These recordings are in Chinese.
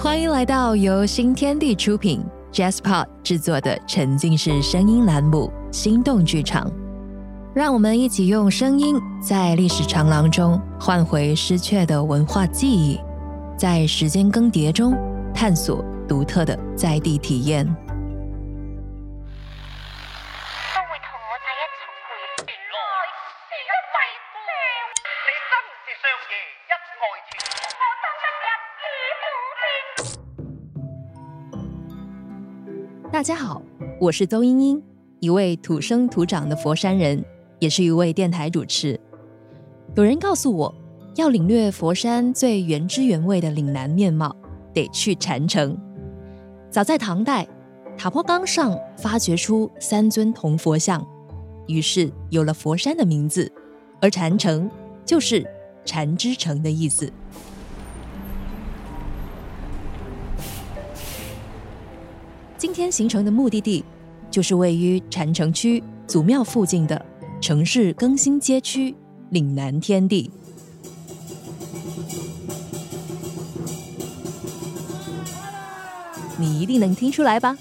欢迎来到由新天地出品、j a s p o r 制作的沉浸式声音栏目《心动剧场》。让我们一起用声音，在历史长廊中唤回失却的文化记忆，在时间更迭中探索独特的在地体验。我是邹英英，一位土生土长的佛山人，也是一位电台主持。有人告诉我，要领略佛山最原汁原味的岭南面貌，得去禅城。早在唐代，塔坡岗上发掘出三尊铜佛像，于是有了佛山的名字，而禅城就是禅之城的意思。今天行程的目的地就是位于禅城区祖庙附近的城市更新街区岭南天地。你一定能听出来吧？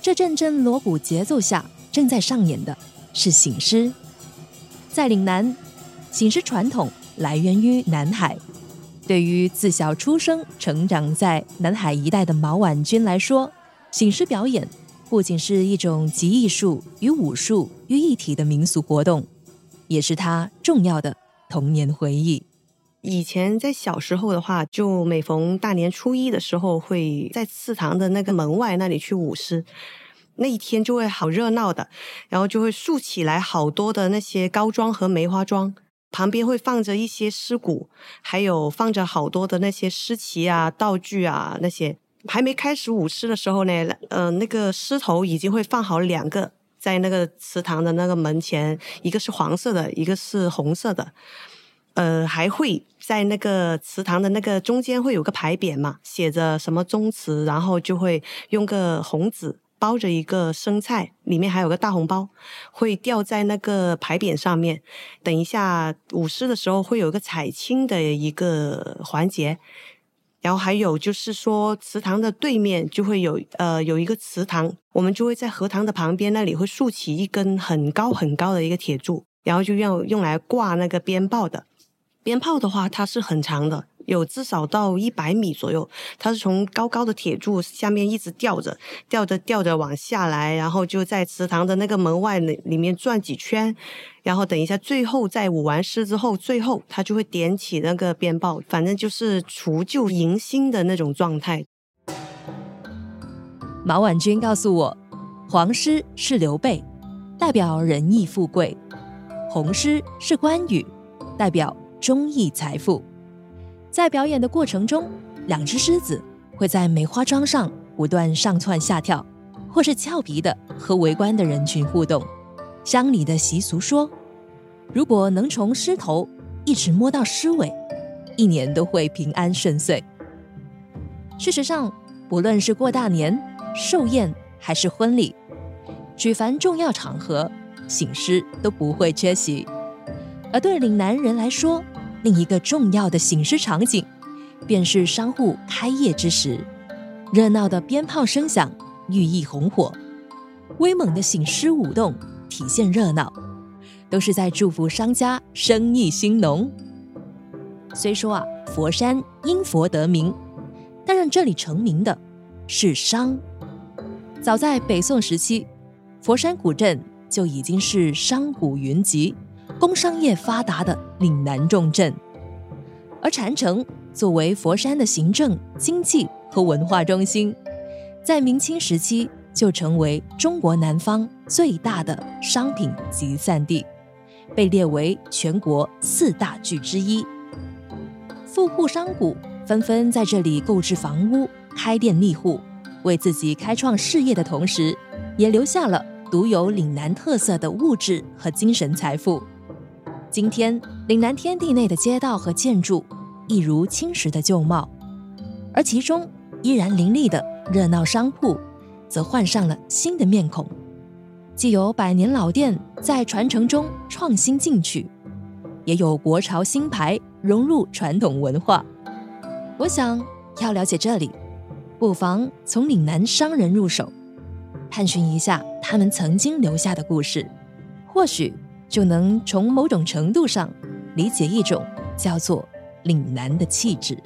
这阵阵锣鼓节奏下，正在上演的是醒狮。在岭南，醒狮传统来源于南海。对于自小出生、成长在南海一带的毛婉君来说，醒狮表演不仅是一种集艺术与武术于一体的民俗活动，也是他重要的童年回忆。以前在小时候的话，就每逢大年初一的时候，会在祠堂的那个门外那里去舞狮。那一天就会好热闹的，然后就会竖起来好多的那些高桩和梅花桩，旁边会放着一些尸骨，还有放着好多的那些狮旗啊、道具啊那些。还没开始舞狮的时候呢，呃，那个狮头已经会放好两个在那个祠堂的那个门前，一个是黄色的，一个是红色的。呃，还会在那个祠堂的那个中间会有个牌匾嘛，写着什么宗祠，然后就会用个红纸包着一个生菜，里面还有个大红包，会吊在那个牌匾上面。等一下舞狮的时候会有个采青的一个环节，然后还有就是说祠堂的对面就会有呃有一个祠堂，我们就会在荷塘的旁边那里会竖起一根很高很高的一个铁柱，然后就要用来挂那个鞭炮的。鞭炮的话，它是很长的，有至少到一百米左右。它是从高高的铁柱下面一直吊着，吊着吊着往下来，然后就在祠堂的那个门外里里面转几圈，然后等一下，最后在舞完狮之后，最后它就会点起那个鞭炮，反正就是除旧迎新的那种状态。毛婉君告诉我，黄狮是刘备，代表仁义富贵；红狮是关羽，代表忠义财富。在表演的过程中，两只狮子会在梅花桩上不断上窜下跳，或是俏皮的和围观的人群互动。乡里的习俗说，如果能从狮头一直摸到狮尾，一年都会平安顺遂。事实上，不论是过大年、寿宴还是婚礼，举凡重要场合，醒狮都不会缺席。而对岭南人来说，另一个重要的醒狮场景，便是商户开业之时，热闹的鞭炮声响，寓意红火；威猛的醒狮舞动，体现热闹，都是在祝福商家生意兴隆。虽说啊，佛山因佛得名，但让这里成名的是商。早在北宋时期，佛山古镇就已经是商贾云集。工商业发达的岭南重镇，而禅城作为佛山的行政、经济和文化中心，在明清时期就成为中国南方最大的商品集散地，被列为全国四大聚之一。富户商贾纷纷在这里购置房屋、开店立户，为自己开创事业的同时，也留下了独有岭南特色的物质和精神财富。今天，岭南天地内的街道和建筑一如青石的旧貌，而其中依然林立的热闹商铺，则换上了新的面孔。既有百年老店在传承中创新进取，也有国潮新牌融入传统文化。我想要了解这里，不妨从岭南商人入手，探寻一下他们曾经留下的故事，或许就能从某种程度上理解一种叫做岭南的气质。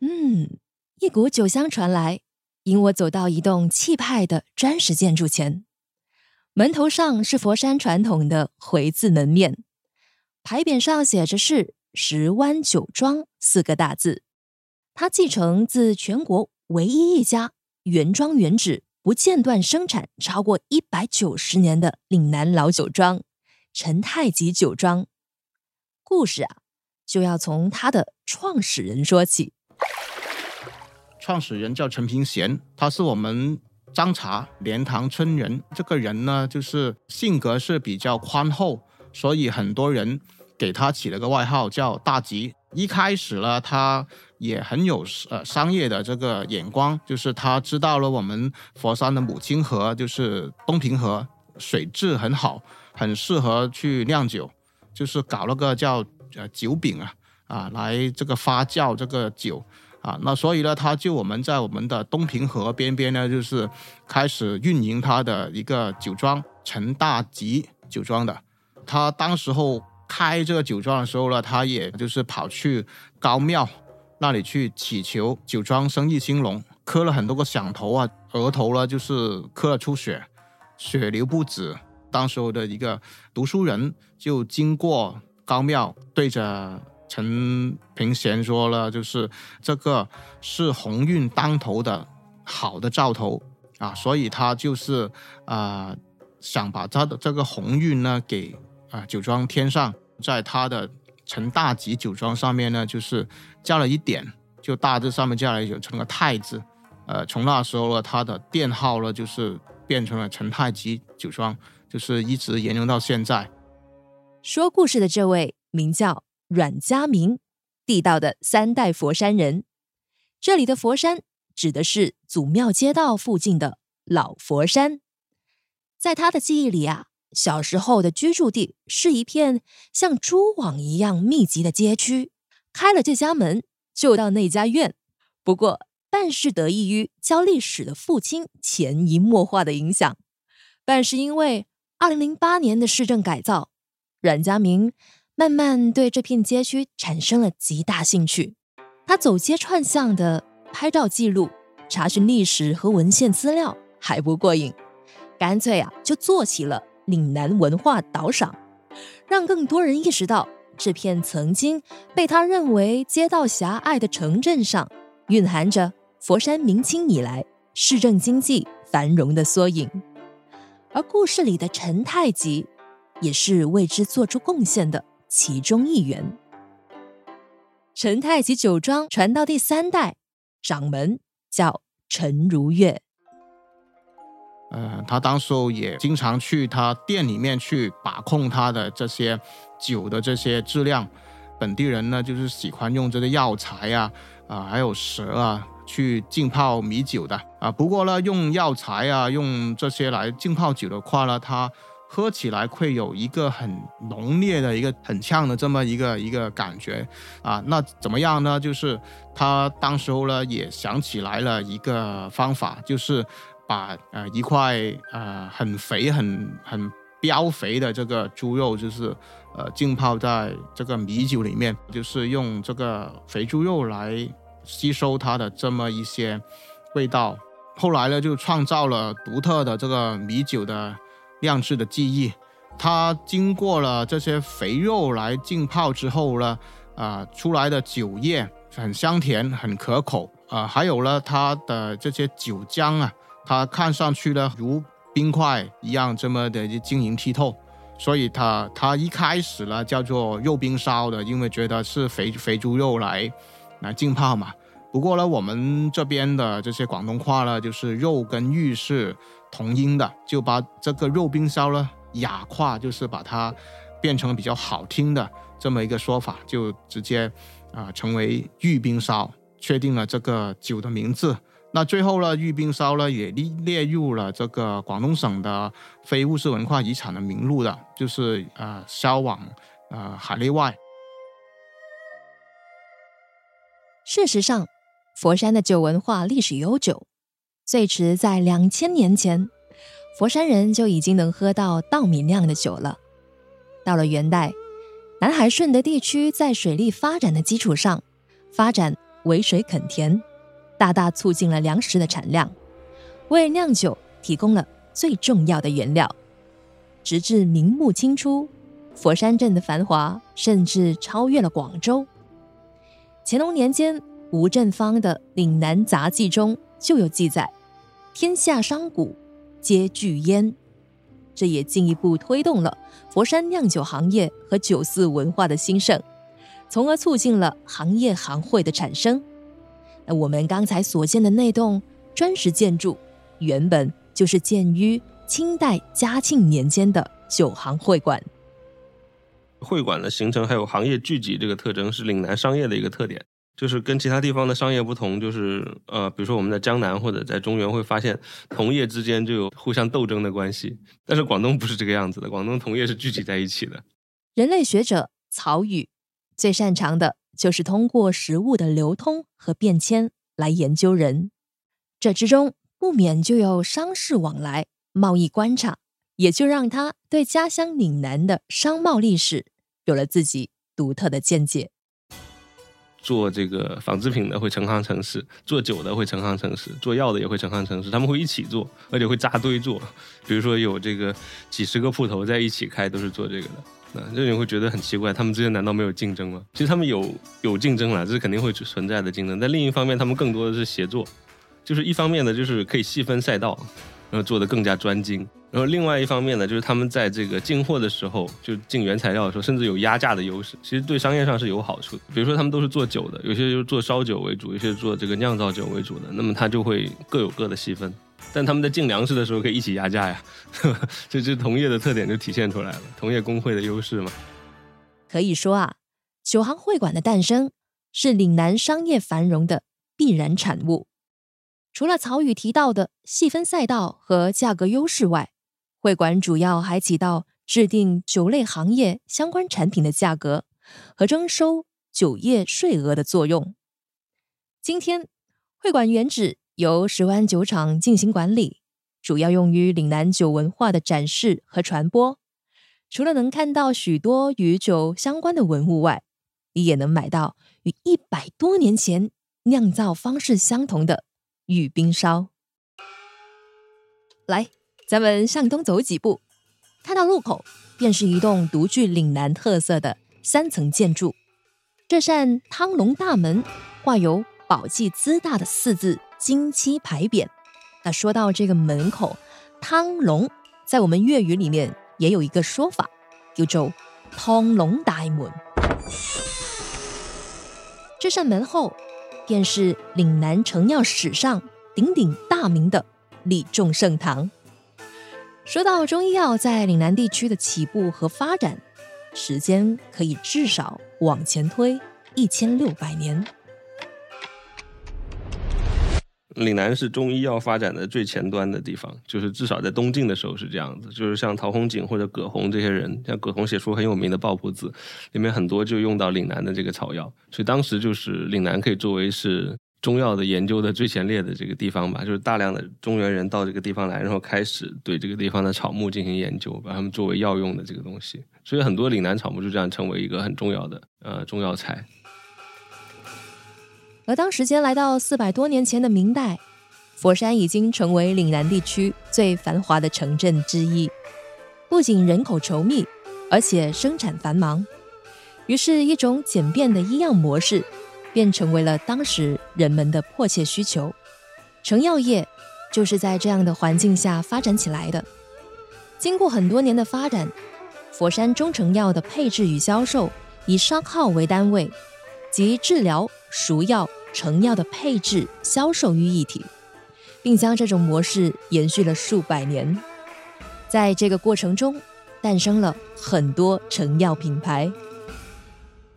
嗯，一股酒香传来，引我走到一栋气派的砖石建筑前，门头上是佛山传统的回字门面。牌匾上写着是“石湾酒庄”四个大字。它继承自全国唯一一家原装原址、不间断生产超过一百九十年的岭南老酒庄——陈太吉酒庄。故事啊，就要从它的创始人说起。创始人叫陈平贤，他是我们张茶莲塘村人。这个人呢，就是性格是比较宽厚。所以很多人给他起了个外号叫大吉。一开始呢，他也很有呃商业的这个眼光，就是他知道了我们佛山的母亲河就是东平河，水质很好，很适合去酿酒，就是搞了个叫呃酒饼啊啊来这个发酵这个酒啊。那所以呢，他就我们在我们的东平河边边呢，就是开始运营他的一个酒庄陈大吉酒庄的。他当时候开这个酒庄的时候呢，他也就是跑去高庙那里去祈求酒庄生意兴隆，磕了很多个响头啊，额头呢就是磕了出血，血流不止。当时候的一个读书人就经过高庙，对着陈平贤说了，就是这个是鸿运当头的好的兆头啊，所以他就是啊想把他的这个鸿运呢给。啊，酒庄添上，在他的陈大吉酒庄上面呢，就是加了一点，就大字上面加了一成个太字。呃，从那时候呢，他的店号呢，就是变成了陈太吉酒庄，就是一直沿用到现在。说故事的这位名叫阮家明，地道的三代佛山人。这里的佛山指的是祖庙街道附近的老佛山。在他的记忆里啊。小时候的居住地是一片像蛛网一样密集的街区，开了这家门就到那家院。不过，半是得益于教历史的父亲潜移默化的影响，半是因为二零零八年的市政改造，阮家明慢慢对这片街区产生了极大兴趣。他走街串巷的拍照记录、查询历史和文献资料还不过瘾，干脆啊就做起了。岭南文化导赏，让更多人意识到这片曾经被他认为街道狭隘的城镇上，蕴含着佛山明清以来市政经济繁荣的缩影。而故事里的陈太吉，也是为之做出贡献的其中一员。陈太吉酒庄传到第三代，掌门叫陈如月。呃，他当时候也经常去他店里面去把控他的这些酒的这些质量。本地人呢，就是喜欢用这个药材啊，啊，还有蛇啊，去浸泡米酒的啊。不过呢，用药材啊，用这些来浸泡酒的话呢，它喝起来会有一个很浓烈的一个很呛的这么一个一个感觉啊。那怎么样呢？就是他当时候呢，也想起来了一个方法，就是。把呃一块呃很肥很很膘肥的这个猪肉，就是呃浸泡在这个米酒里面，就是用这个肥猪肉来吸收它的这么一些味道。后来呢，就创造了独特的这个米酒的酿制的技艺。它经过了这些肥肉来浸泡之后呢，啊出来的酒液很香甜很可口啊，还有呢它的这些酒浆啊。它看上去呢，如冰块一样这么的晶莹剔透，所以它它一开始呢叫做肉冰烧的，因为觉得是肥肥猪肉来来浸泡嘛。不过呢，我们这边的这些广东话呢，就是肉跟玉是同音的，就把这个肉冰烧呢雅化，就是把它变成比较好听的这么一个说法，就直接啊成为玉冰烧，确定了这个酒的名字。那最后呢，玉冰烧呢也列列入了这个广东省的非物质文化遗产的名录的，就是呃销往呃海内外。事实上，佛山的酒文化历史悠久，最迟在两千年前，佛山人就已经能喝到稻米酿的酒了。到了元代，南海顺德地区在水利发展的基础上，发展围水垦田，大大促进了粮食的产量，为酿酒提供了最重要的原料。直至明末清初，佛山镇的繁华甚至超越了广州。乾隆年间，吴振芳的《岭南杂记》中就有记载：“天下商贾皆聚焉。”这也进一步推动了佛山酿酒行业和酒肆文化的兴盛，从而促进了行业行会的产生。那我们刚才所见的那栋砖石建筑，原本就是建于清代嘉庆年间的九行会馆。会馆的形成还有行业聚集这个特征是岭南商业的一个特点，就是跟其他地方的商业不同，就是呃，比如说我们在江南或者在中原会发现同业之间就有互相斗争的关系，但是广东不是这个样子的，广东同业是聚集在一起的。人类学者曹禺最擅长的就是通过食物的流通和变迁来研究人，这之中不免就有商事往来、贸易观察，也就让他对家乡岭南的商贸历史。有了自己独特的见解。做这个纺织品的会成行成市，做酒的会成行成市，做药的也会成行成市。他们会一起做，而且会扎堆做。比如说有这个几十个铺头在一起开，都是做这个的。那这你会觉得很奇怪，他们之间难道没有竞争吗？其实他们有有竞争了，这是肯定会存在的竞争。但另一方面，他们更多的是协作，就是一方面呢，就是可以细分赛道，然后做得更加专精。然后另外一方面呢，就是他们在这个进货的时候，就进原材料的时候，甚至有压价的优势，其实对商业上是有好处的。比如说他们都是做酒的，有些就是做烧酒为主，有些做这个酿造酒为主的，那么他就会各有各的细分。但他们在进粮食的时候可以一起压价呀，这这同业的特点就体现出来了，同业工会的优势嘛。可以说啊，酒行会馆的诞生是岭南商业繁荣的必然产物。除了曹禺提到的细分赛道和价格优势外，会馆主要还起到制定酒类行业相关产品的价格和征收酒业税额的作用。今天，会馆原址由石湾酒厂进行管理，主要用于岭南酒文化的展示和传播。除了能看到许多与酒相关的文物外，你也能买到与一百多年前酿造方式相同的玉冰烧。来。咱们向东走几步，看到路口便是一栋独具岭南特色的三层建筑。这扇汤龙大门挂有“宝记资大”的四字金漆牌匾。那说到这个门口，汤龙在我们粤语里面也有一个说法，叫做“汤龙大门”。这扇门后便是岭南成药史上鼎鼎大名的李仲盛堂。说到中医药在岭南地区的起步和发展，时间可以至少往前推一千六百年。岭南是中医药发展的最前端的地方，就是至少在东晋的时候是这样子。就是像陶弘景或者葛洪这些人，像葛洪写出很有名的《抱朴子》，里面很多就用到岭南的这个草药，所以当时就是岭南可以作为是。中药的研究的最前列的这个地方吧，就是大量的中原人到这个地方来，然后开始对这个地方的草木进行研究，把它们作为药用的这个东西。所以很多岭南草木就这样成为一个很重要的呃中药材。而当时间来到四百多年前的明代，佛山已经成为岭南地区最繁华的城镇之一，不仅人口稠密，而且生产繁忙，于是，一种简便的医药模式。便成为了当时人们的迫切需求，成药业就是在这样的环境下发展起来的。经过很多年的发展，佛山中成药的配置与销售以商号为单位，即治疗、熟药、成药的配置、销售于一体，并将这种模式延续了数百年。在这个过程中，诞生了很多成药品牌。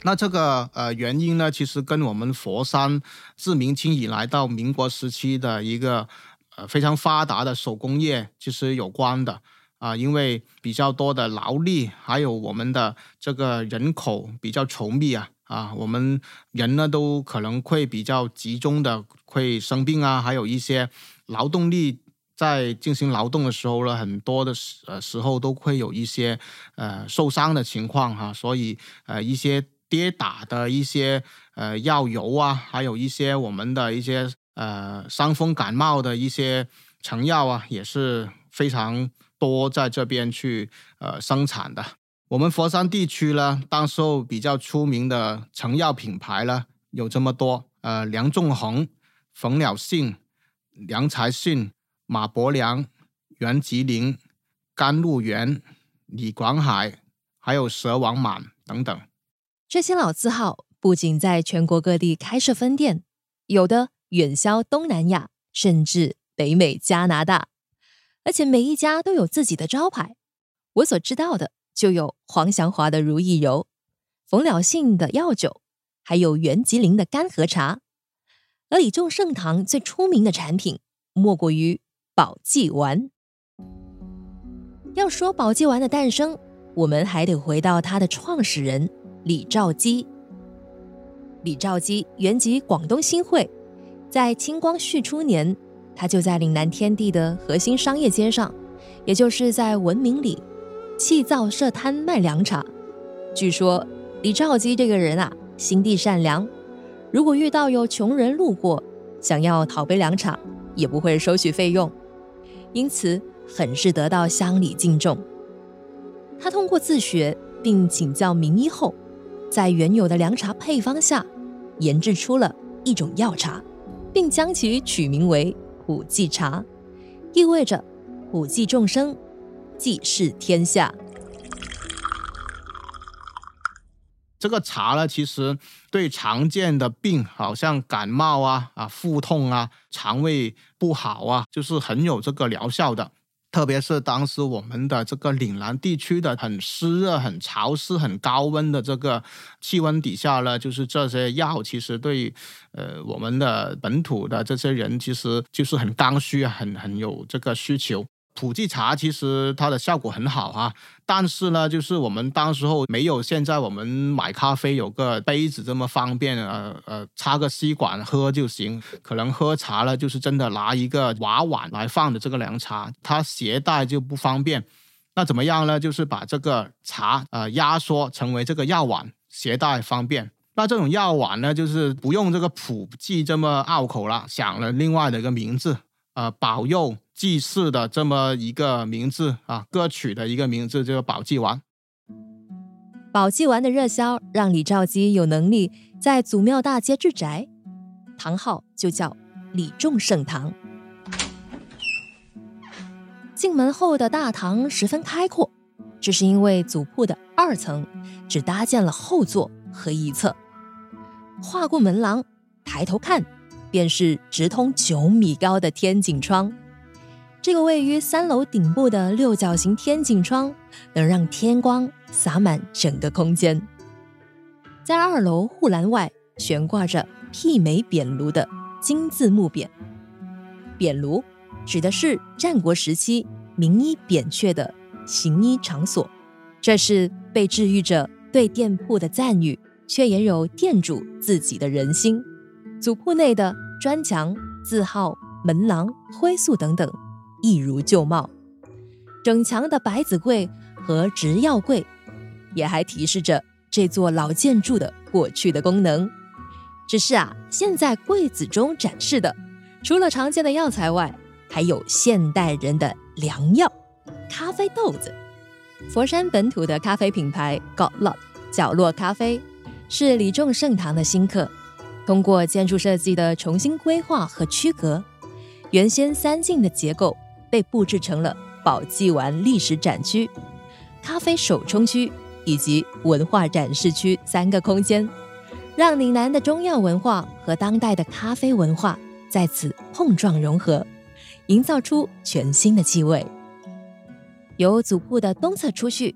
那这个呃原因呢，其实跟我们佛山自明清以来到民国时期的一个呃非常发达的手工业其实有关的。啊，因为比较多的劳力，还有我们的这个人口比较稠密啊，啊，我们人呢都可能会比较集中的会生病啊，还有一些劳动力在进行劳动的时候呢，很多的时呃时候都会有一些呃受伤的情况哈、所以呃一些跌打的一些呃药油啊，还有一些我们的一些呃伤风感冒的一些成药啊，也是非常多在这边去呃生产的。我们佛山地区呢，当时候比较出名的成药品牌呢有这么多，呃，梁仲恒、冯了信、梁才信、马伯良、袁吉林、甘露园、李广海，还有蛇王满等等。这些老字号不仅在全国各地开设分店，有的远销东南亚，甚至北美、加拿大，而且每一家都有自己的招牌。我所知道的就有黄祥华的如意油、冯了性的药酒，还有袁吉林的干和茶。而李仲盛堂最出名的产品，莫过于保济丸。要说保济丸的诞生，我们还得回到它的创始人李兆基。李兆基原籍广东新会，在清光绪初年，他就在岭南天地的核心商业街上，也就是在文明里，砌造设摊卖凉茶。据说李兆基这个人啊，心地善良，如果遇到有穷人路过，想要讨杯凉茶，也不会收取费用，因此很是得到乡里敬重。他通过自学并请教名医后，在原有的凉茶配方下，研制出了一种药茶，并将其取名为普济茶，意味着普济众生，济世天下。这个茶呢，其实对常见的病，好像感冒啊、啊腹痛啊、肠胃不好啊，就是很有这个疗效的。特别是当时我们的这个岭南地区的很湿热、很潮湿、很高温的这个气温底下呢，就是这些药其实对呃我们的本土的这些人，其实就是很刚需，很很有这个需求。普济茶其实它的效果很好啊、但是呢，就是我们当时候没有现在我们买咖啡有个杯子这么方便，呃呃，插个吸管喝就行。可能喝茶呢，就是真的拿一个瓦碗来放的这个凉茶，它携带就不方便。那怎么样呢？就是把这个茶呃压缩成为这个药碗，携带方便。那这种药碗呢，就是不用这个普济这么拗口了，想了另外的一个名字，呃，保佑祭祀的这么一个名字啊，歌曲的一个名字，就是保济丸。宝济丸的热销让李兆基有能力在祖庙大街置宅，堂号就叫李仲盛堂。进门后的大堂十分开阔，这是因为祖铺的二层只搭建了后座和一侧。跨过门廊，抬头看，便是直通九米高的天井窗。这个位于三楼顶部的六角形天井窗，能让天光洒满整个空间。在二楼护栏外悬挂着媲美匾炉的金字木匾，匾炉指的是战国时期名医扁鹊的行医场所。这是被治愈者对店铺的赞誉，却也有店主自己的人心。祖铺内的砖墙、字号、门廊、灰塑等等，一如旧貌。整墙的百子柜和植药柜，也还提示着这座老建筑的过去的功能。只是啊，现在柜子中展示的，除了常见的药材外，还有现代人的良药——咖啡豆子。佛山本土的咖啡品牌 Got Lot 角落咖啡，是李仲盛堂的新客。通过建筑设计的重新规划和区隔，原先三进的结构被布置成了宝济丸历史展区、咖啡手冲区以及文化展示区三个空间，让岭南的中药文化和当代的咖啡文化在此碰撞融合，营造出全新的气味。由祖铺的东侧出去，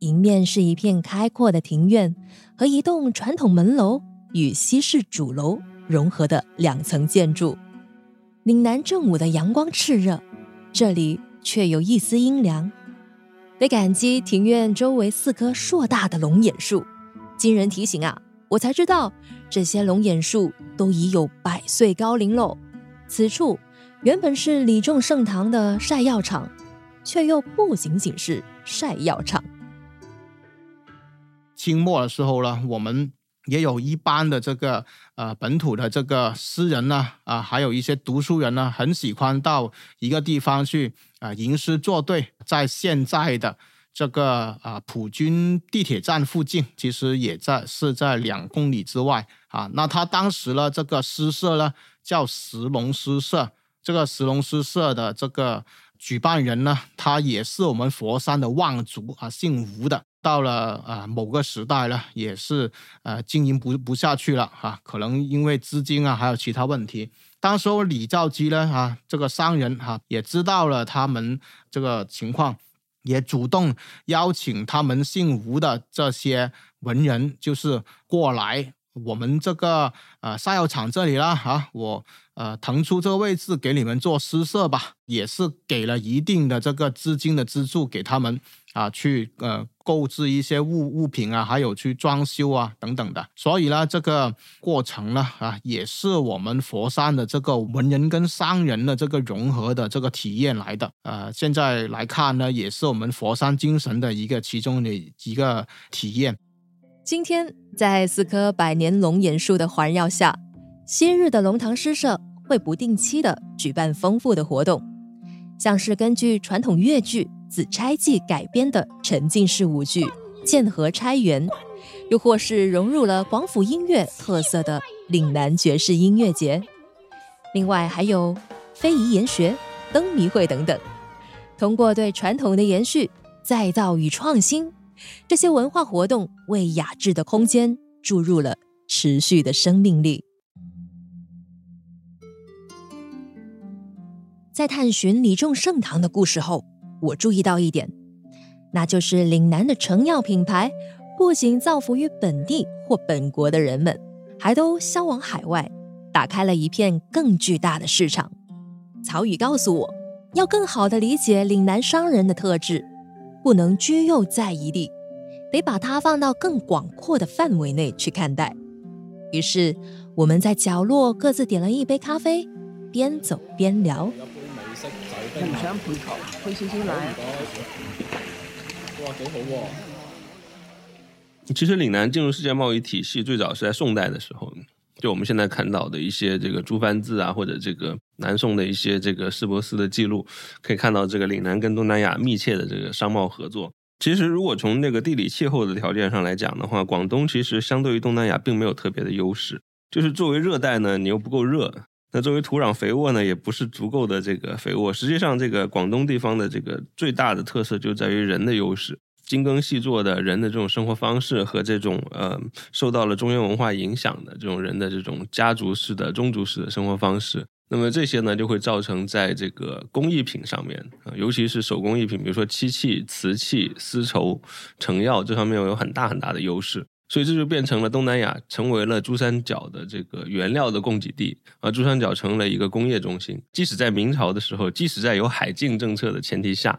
迎面是一片开阔的庭院和一栋传统门楼与西式主楼融合的两层建筑。岭南正午的阳光炽热，这里却有一丝阴凉，得感激庭院周围四棵硕大的龙眼树，经人提醒啊，我才知道这些龙眼树都已有百岁高龄喽。此处原本是李仲盛堂的晒药场，却又不仅仅是晒药场。清末的时候呢，我们也有一般的这个呃本土的这个诗人呢，啊，还有一些读书人呢，很喜欢到一个地方去啊吟诗作对，在现在的这个啊普军地铁站附近，其实也在是在两公里之外啊。那他当时呢，这个诗社呢叫石龙诗社，这个石龙诗社的这个举办人呢，他也是我们佛山的望族啊，姓吴的。到了啊某个时代呢，也是呃经营不不下去了哈、可能因为资金啊还有其他问题。当时候李兆基呢啊这个商人哈、也知道了他们这个情况，也主动邀请他们姓吴的这些文人，就是过来我们这个呃晒药厂这里啦啊，我呃腾出这个位置给你们做诗社吧，也是给了一定的这个资金的资助给他们啊，去呃购置一些物物品啊，还有去装修啊等等的。所以呢，这个过程呢啊，也是我们佛山的这个文人跟商人的这个融合的这个体验来的。呃，现在来看呢，也是我们佛山精神的一个其中的一个体验。今天，在四棵百年龙眼树的环绕下，昔日的龙塘诗社会不定期的举办丰富的活动，像是根据传统越剧《紫钗记》改编的沉浸式舞剧《剑河钗园》，又或是融入了广府音乐特色的岭南爵士音乐节。另外还有非遗研学、灯谜会等等，通过对传统的延续、再造与创新。这些文化活动为雅致的空间注入了持续的生命力。在探寻李仲盛堂的故事后，我注意到一点，那就是岭南的成药品牌不仅造福于本地或本国的人们，还都销往海外，打开了一片更巨大的市场。曹宇告诉我，要更好的理解岭南商人的特质。不能拘囿在一地，得把它放到更广阔的范围内去看待。于是，我们在角落各自点了一杯咖啡，边走边聊。你唔想配球，配少少奶。其实岭南进入世界贸易体系最早是在宋代的时候，就我们现在看到的一些这个朱藩字啊，或者这个南宋的一些这个市舶司的记录，可以看到这个岭南跟东南亚密切的这个商贸合作。其实，如果从那个地理气候的条件上来讲的话，广东其实相对于东南亚并没有特别的优势。就是作为热带呢，你又不够热；那作为土壤肥沃呢，也不是足够的这个肥沃。实际上，这个广东地方的这个最大的特色就在于人的优势。精耕细作的人的这种生活方式和这种呃受到了中原文化影响的这种人的这种家族式的宗族式的生活方式，那么这些呢就会造成在这个工艺品上面啊、尤其是手工艺品，比如说漆器、瓷器、丝绸、成药这方面有很大很大的优势。所以这就变成了东南亚成为了珠三角的这个原料的供给地，而珠三角成了一个工业中心。即使在明朝的时候，即使在有海禁政策的前提下。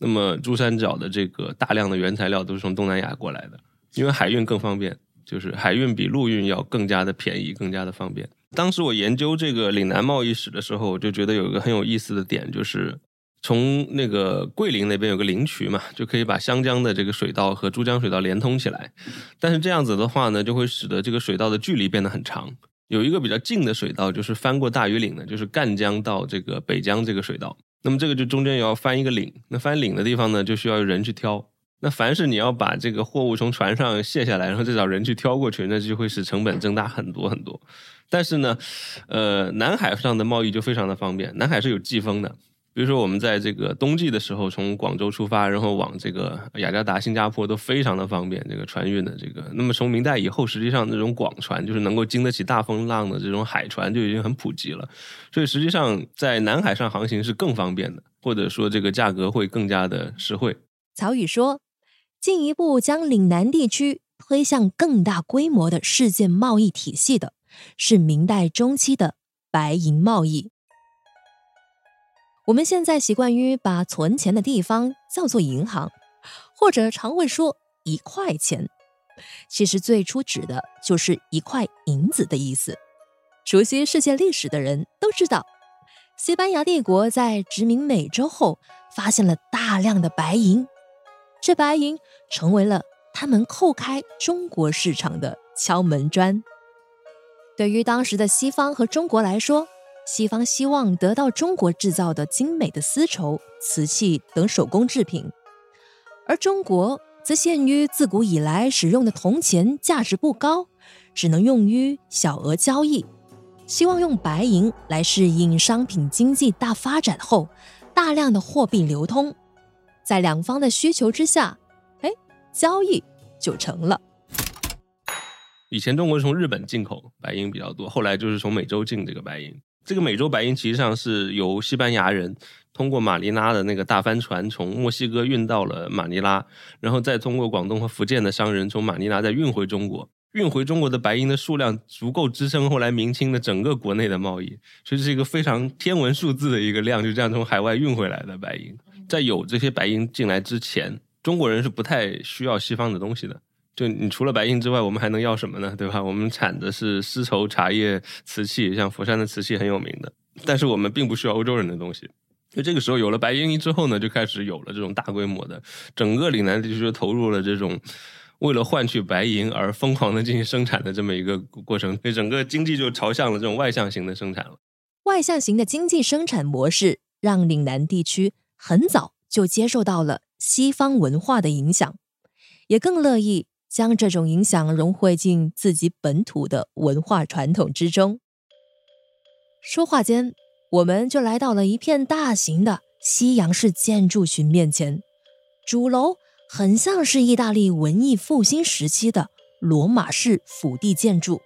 那么珠三角的这个大量的原材料都是从东南亚过来的，因为海运更方便，就是海运比陆运要更加的便宜，更加的方便。当时我研究这个岭南贸易史的时候，我就觉得有一个很有意思的点，就是从那个桂林那边有个灵渠嘛，就可以把湘江的这个水道和珠江水道连通起来。但是这样子的话呢，就会使得这个水道的距离变得很长。有一个比较近的水道，就是翻过大庾岭的，就是赣江到这个北江这个水道。那么这个就中间也要翻一个岭，那翻岭的地方呢，就需要人去挑。那凡是你要把这个货物从船上卸下来，然后再找人去挑过去，那就会使成本增大很多很多。但是呢，呃，南海上的贸易就非常的方便，南海是有季风的。比如说我们在这个冬季的时候从广州出发，然后往这个雅加达、新加坡都非常的方便，这个船运的这个。那么从明代以后，实际上这种广船就是能够经得起大风浪的这种海船就已经很普及了，所以实际上在南海上航行是更方便的，或者说这个价格会更加的实惠。曹宇说，进一步将岭南地区推向更大规模的世界贸易体系的，是明代中期的白银贸易。我们现在习惯于把存钱的地方叫做银行，或者常会说一块钱，其实最初指的就是一块银子的意思。熟悉世界历史的人都知道，西班牙帝国在殖民美洲后，发现了大量的白银，这白银成为了他们叩开中国市场的敲门砖。对于当时的西方和中国来说，西方希望得到中国制造的精美的丝绸、瓷器等手工制品，而中国则限于自古以来使用的铜钱价值不高，只能用于小额交易，希望用白银来适应商品经济大发展后大量的货币流通，在两方的需求之下，哎，交易就成了。以前中国是从日本进口白银比较多，后来就是从美洲进这个白银。这个美洲白银实际上是由西班牙人通过马尼拉的那个大帆船从墨西哥运到了马尼拉，然后再通过广东和福建的商人从马尼拉再运回中国。运回中国的白银的数量足够支撑后来明清的整个国内的贸易，所以这是一个非常天文数字的一个量，就这样从海外运回来的白银。在有这些白银进来之前，中国人是不太需要西方的东西的。就你除了白银之外，我们还能要什么呢？对吧？我们产的是丝绸、茶叶、瓷器，像佛山的瓷器很有名的。但是我们并不需要欧洲人的东西。就这个时候有了白银之后呢，就开始有了这种大规模的，整个岭南地区就投入了这种为了换取白银而疯狂的进行生产的这么一个过程，所以整个经济就朝向了这种外向型的生产了。外向型的经济生产模式让岭南地区很早就接受到了西方文化的影响，也更乐意。将这种影响融汇进自己本土的文化传统之中。说话间，我们就来到了一片大型的西洋式建筑群面前。主楼很像是意大利文艺复兴时期的罗马式府邸建筑，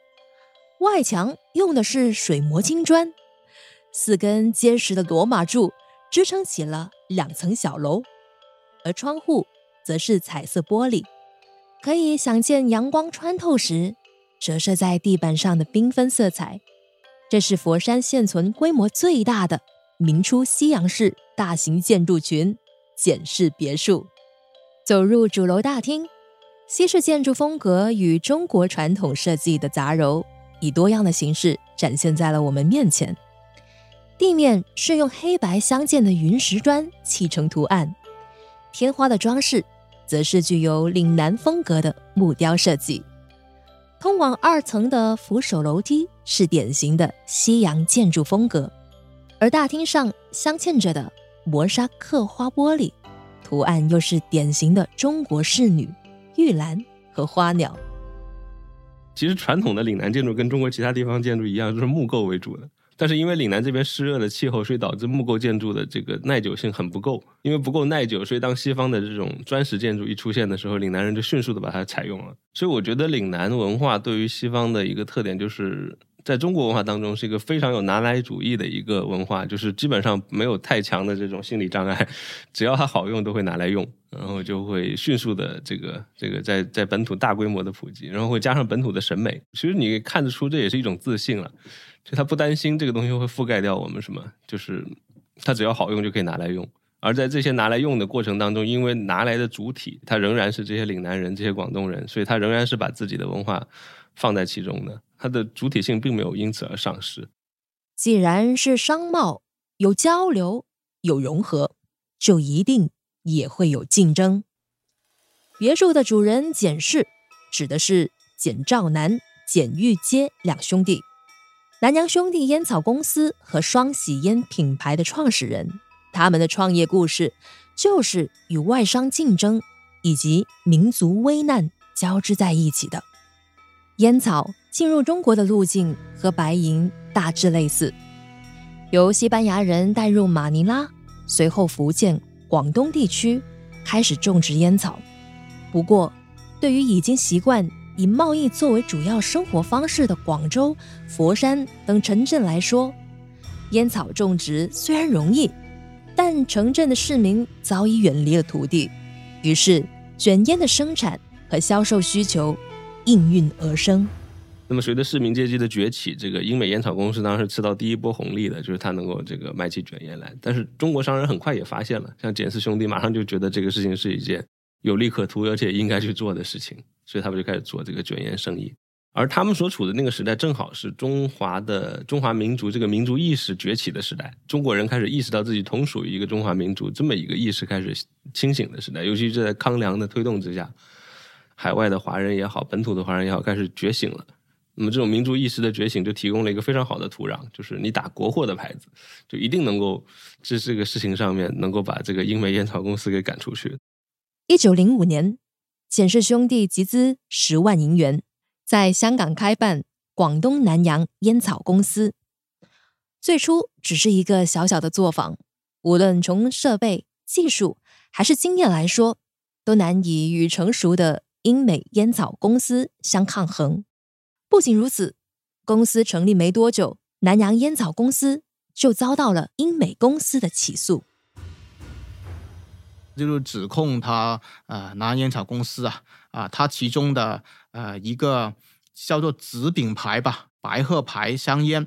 外墙用的是水磨青砖，四根结实的罗马柱支撑起了两层小楼，而窗户则是彩色玻璃。可以想见阳光穿透时折射在地板上的缤纷色彩。这是佛山现存规模最大的明初西洋式大型建筑群——简氏别墅。走入主楼大厅，西式建筑风格与中国传统设计的杂糅，以多样的形式展现在了我们面前。地面是用黑白相间的云石砖砌成图案，天花的装饰。则是具有岭南风格的木雕设计，通往二层的扶手楼梯是典型的西洋建筑风格，而大厅上镶嵌着的磨砂刻花玻璃图案又是典型的中国仕女、玉兰和花鸟。其实传统的岭南建筑跟中国其他地方建筑一样，都是木构为主的。但是因为岭南这边湿热的气候，所以导致木构建筑的这个耐久性很不够。因为不够耐久，所以当西方的这种砖石建筑一出现的时候，岭南人就迅速的把它采用了。所以我觉得岭南文化对于西方的一个特点，就是在中国文化当中是一个非常有拿来主义的一个文化，就是基本上没有太强的这种心理障碍，只要它好用都会拿来用，然后就会迅速的这个这个在在本土大规模的普及，然后会加上本土的审美。其实你看得出这也是一种自信了。就他不担心这个东西会覆盖掉我们什么，就是他只要好用就可以拿来用。而在这些拿来用的过程当中，因为拿来的主体他仍然是这些岭南人、这些广东人，所以他仍然是把自己的文化放在其中的，它的主体性并没有因此而丧失。既然是商贸，有交流、有融合，就一定也会有竞争。别墅的主人简氏，指的是简兆南、简玉阶两兄弟。南洋兄弟烟草公司和双喜烟品牌的创始人，他们的创业故事就是与外商竞争以及民族危难交织在一起的。烟草进入中国的路径和白银大致类似，由西班牙人带入马尼拉，随后福建、广东地区开始种植烟草。不过，对于已经习惯。以贸易作为主要生活方式的广州、佛山等城镇来说，烟草种植虽然容易，但城镇的市民早已远离了土地，于是卷烟的生产和销售需求应运而生。那么，随着市民阶级的崛起，这个英美烟草公司当时吃到第一波红利的，就是它能够这个卖起卷烟来。但是，中国商人很快也发现了，像简氏兄弟马上就觉得这个事情是一件有利可图，而且应该去做的事情，所以他们就开始做这个卷烟生意。而他们所处的那个时代，正好是中华的中华民族这个民族意识崛起的时代，中国人开始意识到自己同属于一个中华民族这么一个意识开始清醒的时代，尤其是在康梁的推动之下，海外的华人也好，本土的华人也好，开始觉醒了。那么这种民族意识的觉醒，就提供了一个非常好的土壤，就是你打国货的牌子，就一定能够在这个事情上面能够把这个英美烟草公司给赶出去。一九零五年，简氏兄弟集资十万银元，在香港开办广东南洋烟草公司。最初只是一个小小的作坊，无论从设备、技术还是经验来说，都难以与成熟的英美烟草公司相抗衡。不仅如此，公司成立没多久，南洋烟草公司就遭到了英美公司的起诉，就是指控他呃南烟草公司啊啊，他其中的呃一个叫做紫品牌吧，白鹤牌香烟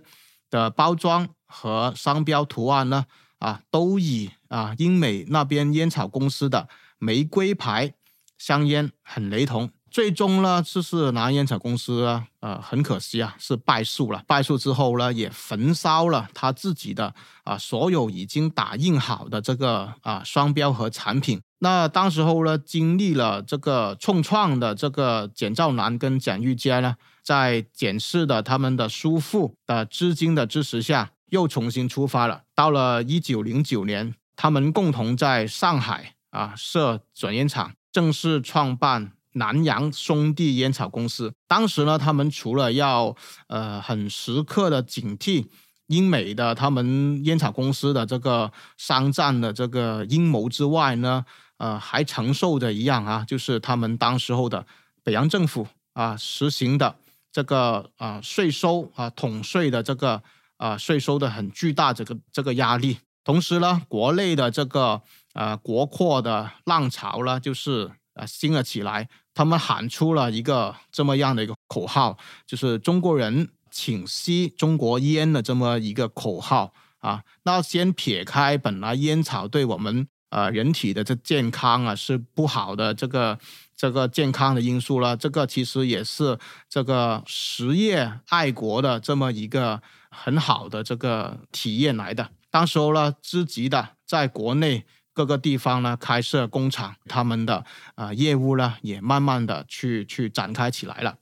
的包装和商标图案呢啊，都以啊英美那边烟草公司的玫瑰牌香烟很雷同。最终呢，就是南烟草公司啊，呃，很可惜啊，是败诉了。败诉之后呢，也焚烧了他自己的啊所有已经打印好的这个啊商标和产品。那当时候呢，经历了这个重创的这个简兆南跟简玉佳呢，在简氏的他们的叔父的资金的支持下，又重新出发了。到了一九零九年，他们共同在上海啊设转烟厂，正式创办。南洋兄弟烟草公司，当时呢，他们除了要呃很时刻的警惕英美的他们烟草公司的这个商战的这个阴谋之外呢，呃，还承受着一样啊，就是他们当时候的北洋政府啊实行的这个啊税收啊统税的这个啊税收的很巨大这个这个压力，同时呢，国内的这个呃国货的浪潮呢，就是呃兴了起来。他们喊出了一个这么样的一个口号，就是中国人请吸中国烟的这么一个口号啊。那先撇开本来烟草对我们呃人体的这健康啊是不好的这个这个健康的因素了，这个其实也是这个实业爱国的这么一个很好的这个体验来的。当时候呢，积极的在国内。各个地方呢开设工厂，他们的啊业务呢也慢慢的去去展开起来了。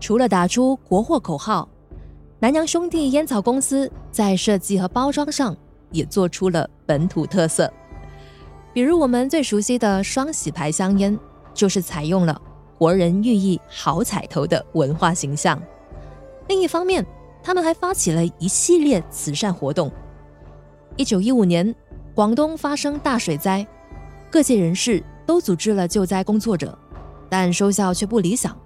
除了打出国货口号，南洋兄弟烟草公司在设计和包装上也做出了本土特色。比如我们最熟悉的双喜牌香烟，就是采用了活人寓意好彩头的文化形象。另一方面，他们还发起了一系列慈善活动。一九一五年。广东发生大水灾，各界人士都组织了救灾工作者，但收效却不理想。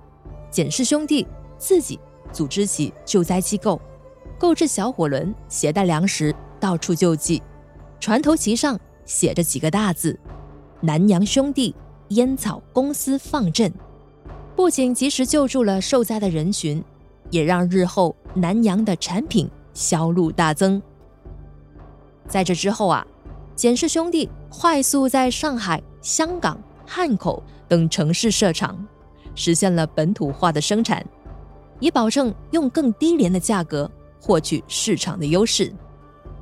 简氏兄弟自己组织起救灾机构，购置小火轮，携带粮食到处救济。船头旗上写着几个大字：“南洋兄弟烟草公司放赈”，不仅及时救助了受灾的人群，也让日后南洋的产品销路大增。在这之后啊。简氏兄弟快速在上海、香港、汉口等城市设厂，实现了本土化的生产，以保证用更低廉的价格获取市场的优势。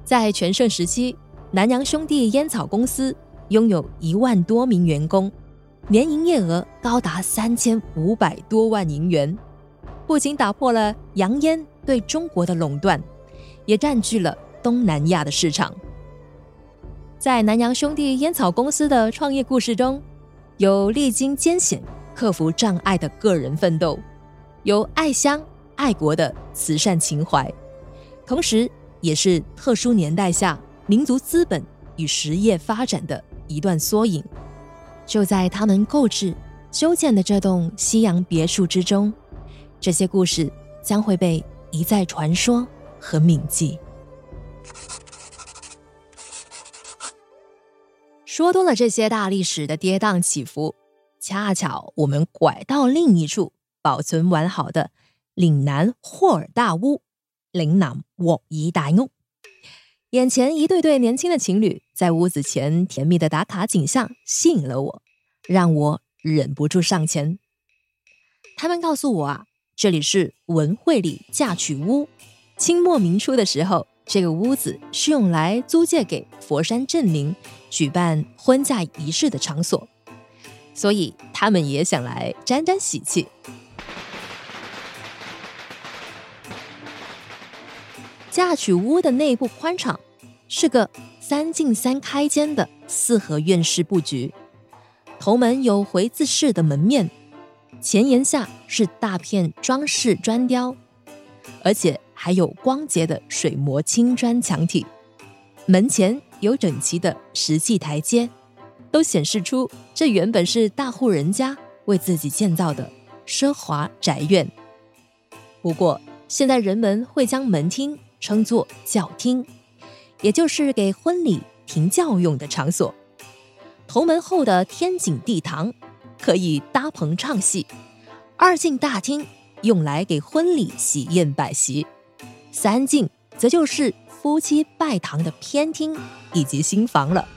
在全盛时期，南洋兄弟烟草公司拥有一万多名员工，年营业额高达三千五百多万银元，不仅打破了洋烟对中国的垄断，也占据了东南亚的市场。在南洋兄弟烟草公司的创业故事中，有历经艰险、克服障碍的个人奋斗，有爱乡爱国的慈善情怀，同时也是特殊年代下民族资本与实业发展的一段缩影。就在他们购置、修建的这栋西洋别墅之中，这些故事将会被一再传说和铭记。说多了这些大历史的跌宕起伏，恰巧我们拐到另一处保存完好的岭南霍尔大屋——岭南沃伊大屋。眼前一对对年轻的情侣在屋子前甜蜜的打卡景象吸引了我，让我忍不住上前。他们告诉我啊，这里是文惠里嫁娶屋。清末明初的时候，这个屋子是用来租借给佛山镇民举办婚嫁仪式的场所，所以他们也想来沾沾喜气。嫁娶屋的内部宽敞，是个三进三开间的四合院式布局。头门有回字式的门面，前檐下是大片装饰砖雕，而且还有光洁的水磨青砖墙体。门前有整齐的石砌台阶，都显示出这原本是大户人家为自己建造的奢华宅院。不过，现在人们会将门厅。称作教厅，也就是给婚礼停教用的场所。头门后的天井地堂可以搭棚唱戏，二进大厅用来给婚礼喜宴摆席，三进则就是夫妻拜堂的偏厅以及新房了。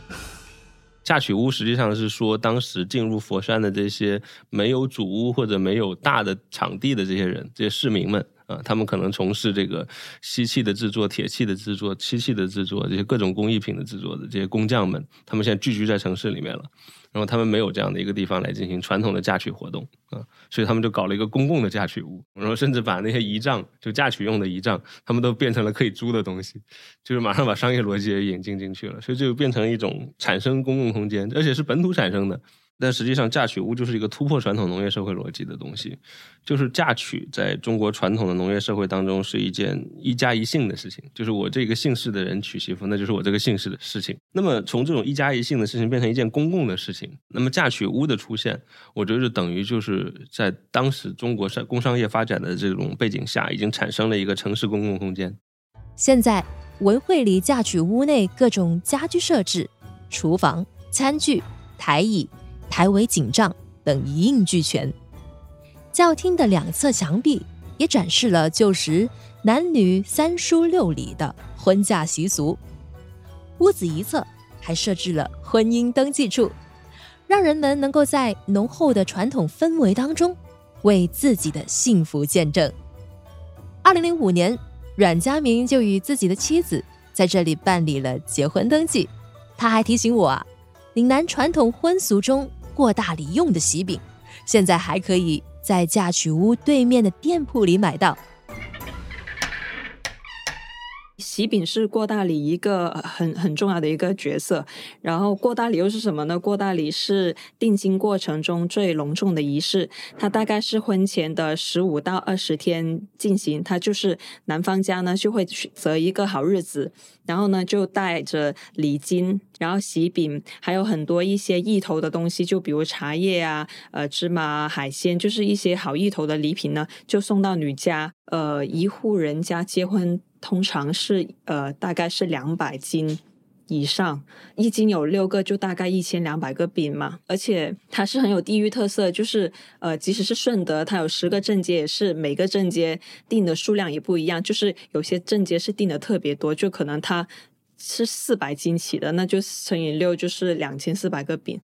嫁娶屋实际上是说，当时进入佛山的这些没有主屋或者没有大的场地的这些人，这些市民们。啊，他们可能从事这个锡器的制作、铁器的制作、漆器的制作，这些各种工艺品的制作的这些工匠们，他们现在聚居在城市里面了。然后他们没有这样的一个地方来进行传统的嫁娶活动啊，所以他们就搞了一个公共的嫁娶屋，然后甚至把那些仪仗，就嫁娶用的仪仗，他们都变成了可以租的东西，就是马上把商业逻辑也引进进去了，所以就变成一种产生公共空间，而且是本土产生的。但实际上，嫁娶屋就是一个突破传统农业社会逻辑的东西。就是嫁娶在中国传统的农业社会当中是一件一家一姓的事情，就是我这个姓氏的人娶媳妇，那就是我这个姓氏的事情。那么从这种一家一姓的事情变成一件公共的事情，那么嫁娶屋的出现，我觉得就等于就是在当时中国商工商业发展的这种背景下，已经产生了一个城市公共空间。现在文会里嫁娶屋内各种家居设置、厨房、餐具、台椅。台围锦帐等一应俱全，教厅的两侧墙壁也展示了旧时男女三书六礼的婚嫁习俗。屋子一侧还设置了婚姻登记处，让人们能够在浓厚的传统氛围当中为自己的幸福见证。二零零五年，阮家明就与自己的妻子在这里办理了结婚登记。他还提醒我啊，岭南传统婚俗中。过大礼用的喜饼，现在还可以在嫁娶屋对面的店铺里买到。喜饼是过大礼一个很很重要的一个角色，然后过大礼又是什么呢？过大礼是定亲过程中最隆重的仪式，它大概是婚前的十五到二十天进行，它就是男方家呢就会选择一个好日子，然后呢就带着礼金，然后喜饼，还有很多一些意头的东西，就比如茶叶啊、呃芝麻、海鲜，就是一些好意头的礼品呢，就送到女家。呃，一户人家结婚。通常是呃，大概是两百斤以上，一斤有六个，就大概一千两百个饼嘛。而且它是很有地域特色，就是呃，即使是顺德，它有十个镇街，也是每个镇街订的数量也不一样。就是有些镇街是订的特别多，就可能它是四百斤起的，那就乘以六就是两千四百个饼。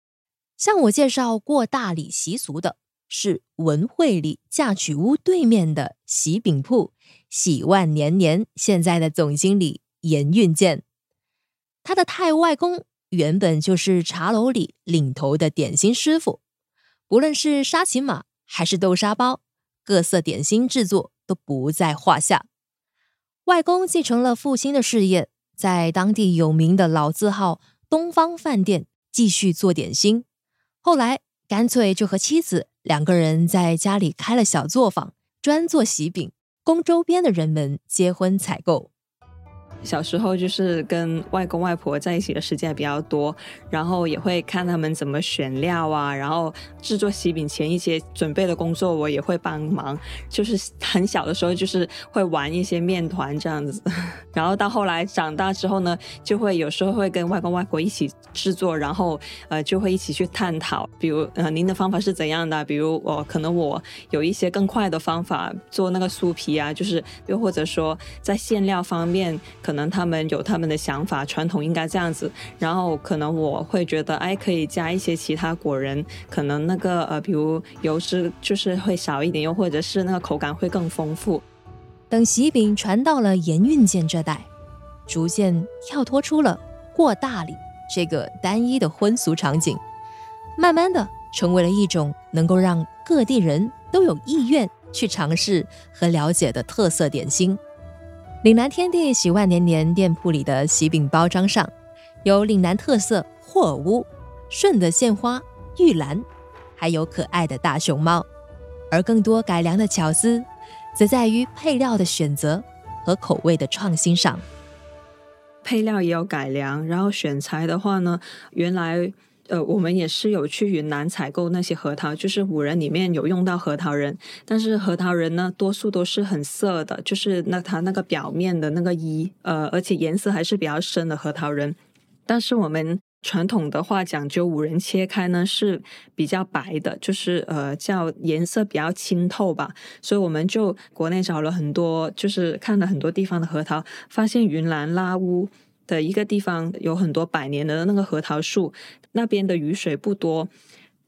向我介绍过大礼习俗的是文惠里嫁娶屋对面的喜饼铺。喜万年年现在的总经理严运健，他的太外公原本就是茶楼里领头的点心师傅，不论是沙琪玛还是豆沙包，各色点心制作都不在话下。外公继承了父亲的事业，在当地有名的老字号东方饭店继续做点心，后来干脆就和妻子两个人在家里开了小作坊，专做喜饼。供周边的人们结婚采购。小时候就是跟外公外婆在一起的时间比较多，然后也会看他们怎么选料啊，然后制作喜饼前一些准备的工作我也会帮忙。就是很小的时候就是会玩一些面团这样子，然后到后来长大之后呢，就会有时候会跟外公外婆一起制作，然后呃就会一起去探讨，比如呃您的方法是怎样的？比如我可能我有一些更快的方法做那个酥皮啊，就是又或者说在馅料方面可。可能他们有他们的想法，传统应该这样子，然后可能我会觉得，哎，可以加一些其他果仁，可能那个呃，比如油脂就是会少一点，又或者是那个口感会更丰富。等喜饼传到了盐运健这代，逐渐跳脱出了过大礼这个单一的婚俗场景，慢慢的成为了一种能够让各地人都有意愿去尝试和了解的特色点心。岭南天地喜万年年店铺里的喜饼包装上，有岭南特色霍尔乌、顺德献花玉兰，还有可爱的大熊猫。而更多改良的巧思，则在于配料的选择和口味的创新上。配料也有改良，然后选材的话呢，原来呃我们也是有去云南采购那些核桃，就是五仁里面有用到核桃仁，但是核桃仁呢多数都是很涩的，就是那它那个表面的那个衣，呃，而且颜色还是比较深的核桃仁，但是我们。传统的话讲究五仁切开呢是比较白的，就是呃叫颜色比较清透吧，所以我们就国内找了很多，就是看了很多地方的核桃，发现云南拉乌的一个地方有很多百年的那个核桃树，那边的雨水不多。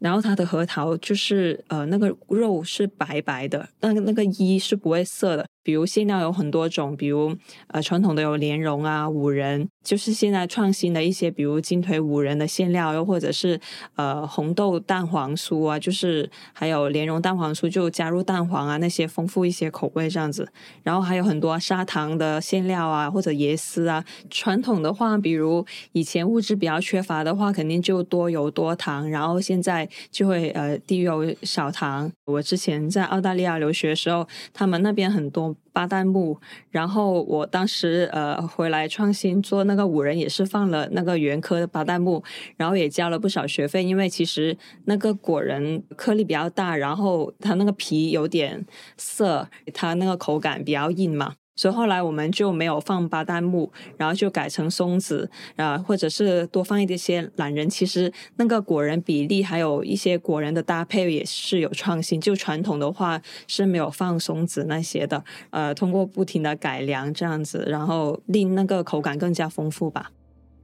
然后它的核桃就是呃那个肉是白白的，那个那个衣是不会涩的。比如馅料有很多种，比如呃传统的有莲蓉啊、五仁，就是现在创新的一些，比如金腿五仁的馅料，又或者是呃红豆蛋黄酥啊，就是还有莲蓉蛋黄酥就加入蛋黄啊那些丰富一些口味这样子。然后还有很多砂糖的馅料啊，或者椰丝啊。传统的话，比如以前物质比较缺乏的话，肯定就多油多糖，然后现在就会呃低油少糖。我之前在澳大利亚留学的时候，他们那边很多。巴旦木，然后我当时呃回来创新做那个五仁，也是放了那个原科的巴旦木，然后也交了不少学费，因为其实那个果仁颗粒比较大，然后它那个皮有点涩，它那个口感比较硬嘛。所以后来我们就没有放巴旦木，然后就改成松子啊，或者是多放一点些懒人。其实那个果仁比例还有一些果仁的搭配也是有创新。就传统的话是没有放松子那些的，呃，通过不停的改良这样子，然后令那个口感更加丰富吧。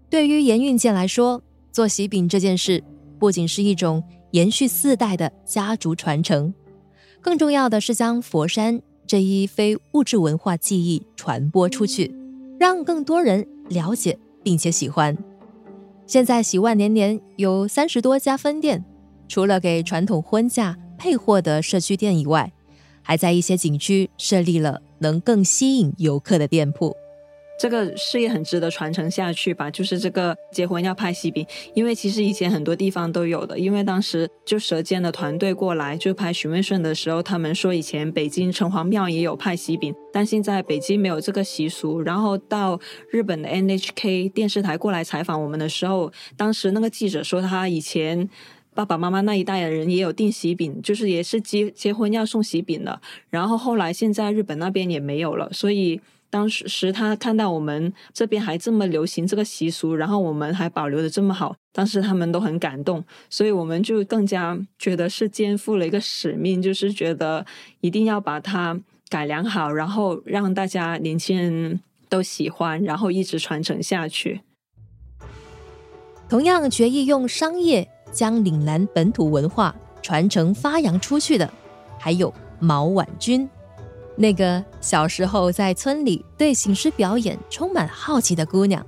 对于盐运健来说，做喜饼这件事不仅是一种延续四代的家族传承，更重要的是将佛山。这一非物质文化技艺传播出去，让更多人了解并且喜欢。现在喜万年年有三十多家分店，除了给传统婚嫁配货的社区店以外，还在一些景区设立了能更吸引游客的店铺。这个事业很值得传承下去吧？就是这个结婚要拍喜饼，因为其实以前很多地方都有的。因为当时就舌尖的团队过来就拍许魏顺的时候，他们说以前北京城隍庙也有派喜饼，但现在北京没有这个习俗。然后到日本的 NHK 电视台过来采访我们的时候，当时那个记者说他以前爸爸妈妈那一代的人也有订喜饼，就是也是结结婚要送喜饼的。然后后来现在日本那边也没有了，所以。当时他看到我们这边还这么流行这个习俗，然后我们还保留的这么好，当时他们都很感动，所以我们就更加觉得是肩负了一个使命，就是觉得一定要把它改良好，然后让大家年轻人都喜欢，然后一直传承下去。同样决意用商业将岭南本土文化传承发扬出去的，还有毛婉君。那个小时候在村里对醒狮表演充满好奇的姑娘，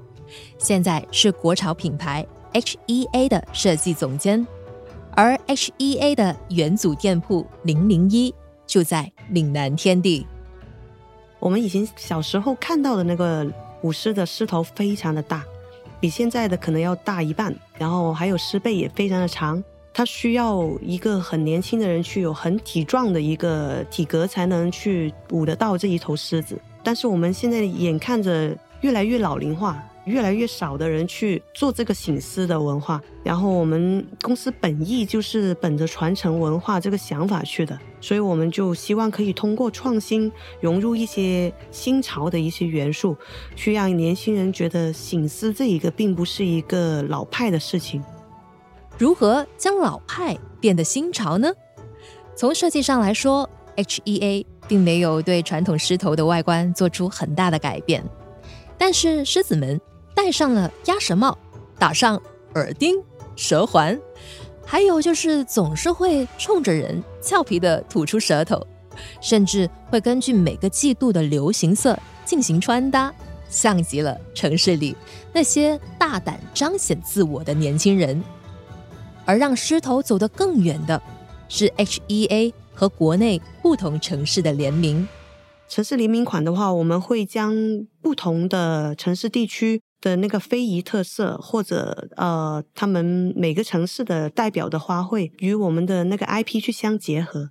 现在是国潮品牌 H E A 的设计总监，而 H E A 的元祖店铺零零一就在岭南天地。我们以前小时候看到的那个舞狮的狮头非常的大，比现在的可能要大一半，然后还有狮背也非常的长。他需要一个很年轻的人去有很体壮的一个体格，才能去舞得到这一头狮子。但是我们现在眼看着越来越老龄化，越来越少的人去做这个醒狮的文化。然后我们公司本意就是本着传承文化这个想法去的，所以我们就希望可以通过创新融入一些新潮的一些元素，去让年轻人觉得醒狮这一个并不是一个老派的事情。如何将老派变得新潮呢？从设计上来说，H E A 并没有对传统狮头的外观做出很大的改变，但是狮子们戴上了鸭舌帽，打上耳钉、舌环，还有就是总是会冲着人俏皮的吐出舌头，甚至会根据每个季度的流行色进行穿搭，像极了城市里那些大胆彰显自我的年轻人。而让狮头走得更远的，是 HEA 和国内不同城市的联名。城市联名款的话，我们会将不同的城市地区的那个非遗特色，或者呃，他们每个城市的代表的花卉，与我们的那个 IP 去相结合，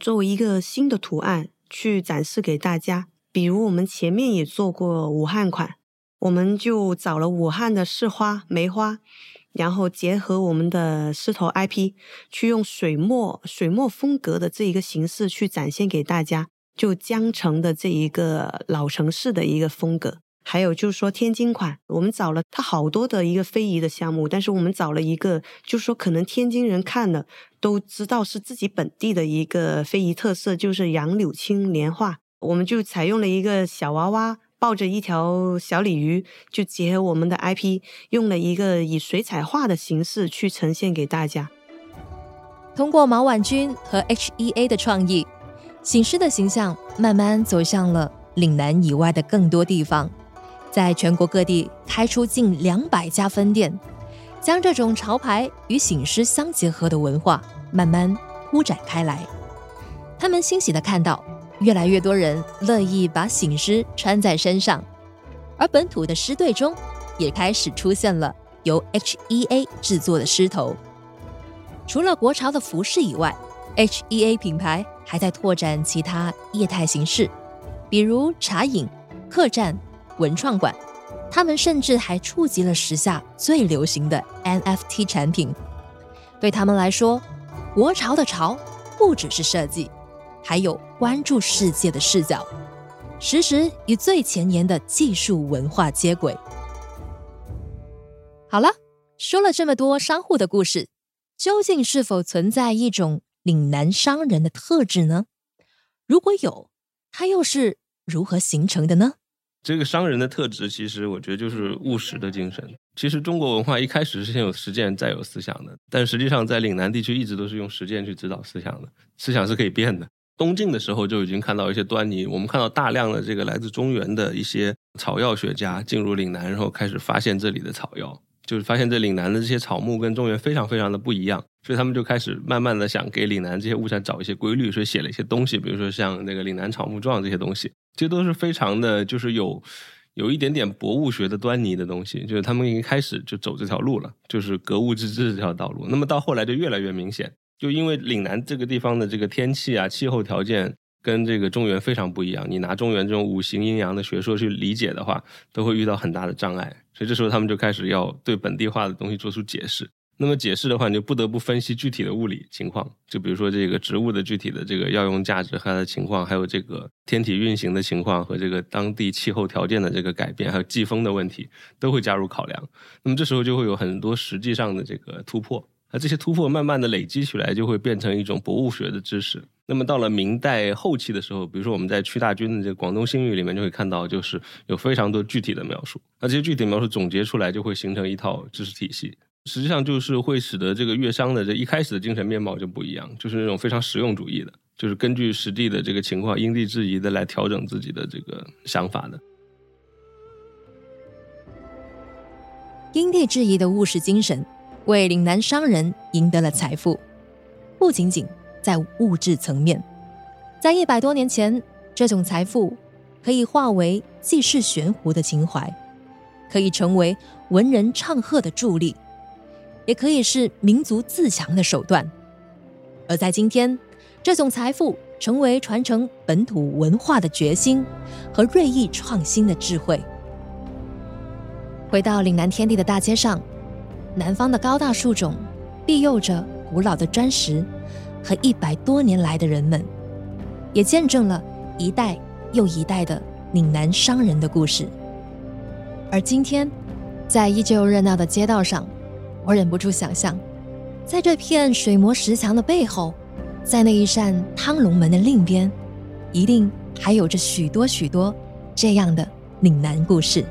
作为一个新的图案去展示给大家。比如我们前面也做过武汉款，我们就找了武汉的市花梅花。然后结合我们的狮头 IP，去用水墨水墨风格的这一个形式去展现给大家，就江城的这一个老城市的一个风格。还有就是说天津款，我们找了它好多的一个非遗的项目，但是我们找了一个，就是说可能天津人看了都知道是自己本地的一个非遗特色，就是杨柳青年画，我们就采用了一个小娃娃。抱着一条小鲤鱼，就结合我们的 IP，用了一个以水彩画的形式去呈现给大家。通过毛婉君和 HEA 的创意，醒狮的形象慢慢走向了岭南以外的更多地方，在全国各地开出近两百家分店，将这种潮牌与醒狮相结合的文化慢慢铺展开来。他们欣喜地看到。越来越多人乐意把醒狮穿在身上，而本土的狮队中也开始出现了由 HEA 制作的狮头。除了国潮的服饰以外，HEA 品牌还在拓展其他业态形式，比如茶饮、客栈、文创馆。他们甚至还触及了时下最流行的 NFT 产品。对他们来说，国潮的潮不只是设计。还有关注世界的视角，实时与最前沿的技术文化接轨。好了，说了这么多商户的故事，究竟是否存在一种岭南商人的特质呢？如果有，它又是如何形成的呢？这个商人的特质，其实我觉得就是务实的精神。其实中国文化一开始是先有实践，再有思想的，但实际上在岭南地区一直都是用实践去指导思想的，思想是可以变的。东晋的时候就已经看到一些端倪，我们看到大量的这个来自中原的一些草药学家进入岭南，然后开始发现这里的草药，就是发现这岭南的这些草木跟中原非常非常的不一样，所以他们就开始慢慢的想给岭南这些物产找一些规律，所以写了一些东西，比如说像那个岭南草木状这些东西，这都是非常的就是有有一点点博物学的端倪的东西，就是他们一开始就走这条路了，就是格物致知这条道路，那么到后来就越来越明显。就因为岭南这个地方的这个天气啊、气候条件跟这个中原非常不一样，你拿中原这种五行阴阳的学说去理解的话，都会遇到很大的障碍。所以这时候他们就开始要对本地化的东西做出解释。那么解释的话，你就不得不分析具体的物理情况，就比如说这个植物的具体的这个药用价值和它的情况，还有这个天体运行的情况和这个当地气候条件的这个改变，还有季风的问题，都会加入考量。那么这时候就会有很多实际上的这个突破。那这些突破慢慢的累积起来，就会变成一种博物学的知识。那么到了明代后期的时候，比如说我们在屈大均的这个《广东新语》里面就会看到，就是有非常多具体的描述。那这些具体描述总结出来，就会形成一套知识体系。实际上就是会使得这个乐商的这一开始的精神面貌就不一样，就是那种非常实用主义的，就是根据实地的这个情况因地制宜的来调整自己的这个想法的。因地制宜的务实精神。为岭南商人赢得了财富，不仅仅在物质层面，在一百多年前，这种财富可以化为济世悬壶的情怀，可以成为文人唱和的助力，也可以是民族自强的手段。而在今天，这种财富成为传承本土文化的决心和锐意创新的智慧。回到岭南天地的大街上。南方的高大树种，庇佑着古老的砖石和一百多年来的人们，也见证了一代又一代的岭南商人的故事。而今天，在依旧热闹的街道上，我忍不住想象，在这片水磨石墙的背后，在那一扇汤龙门的另一边，一定还有着许多许多这样的岭南故事。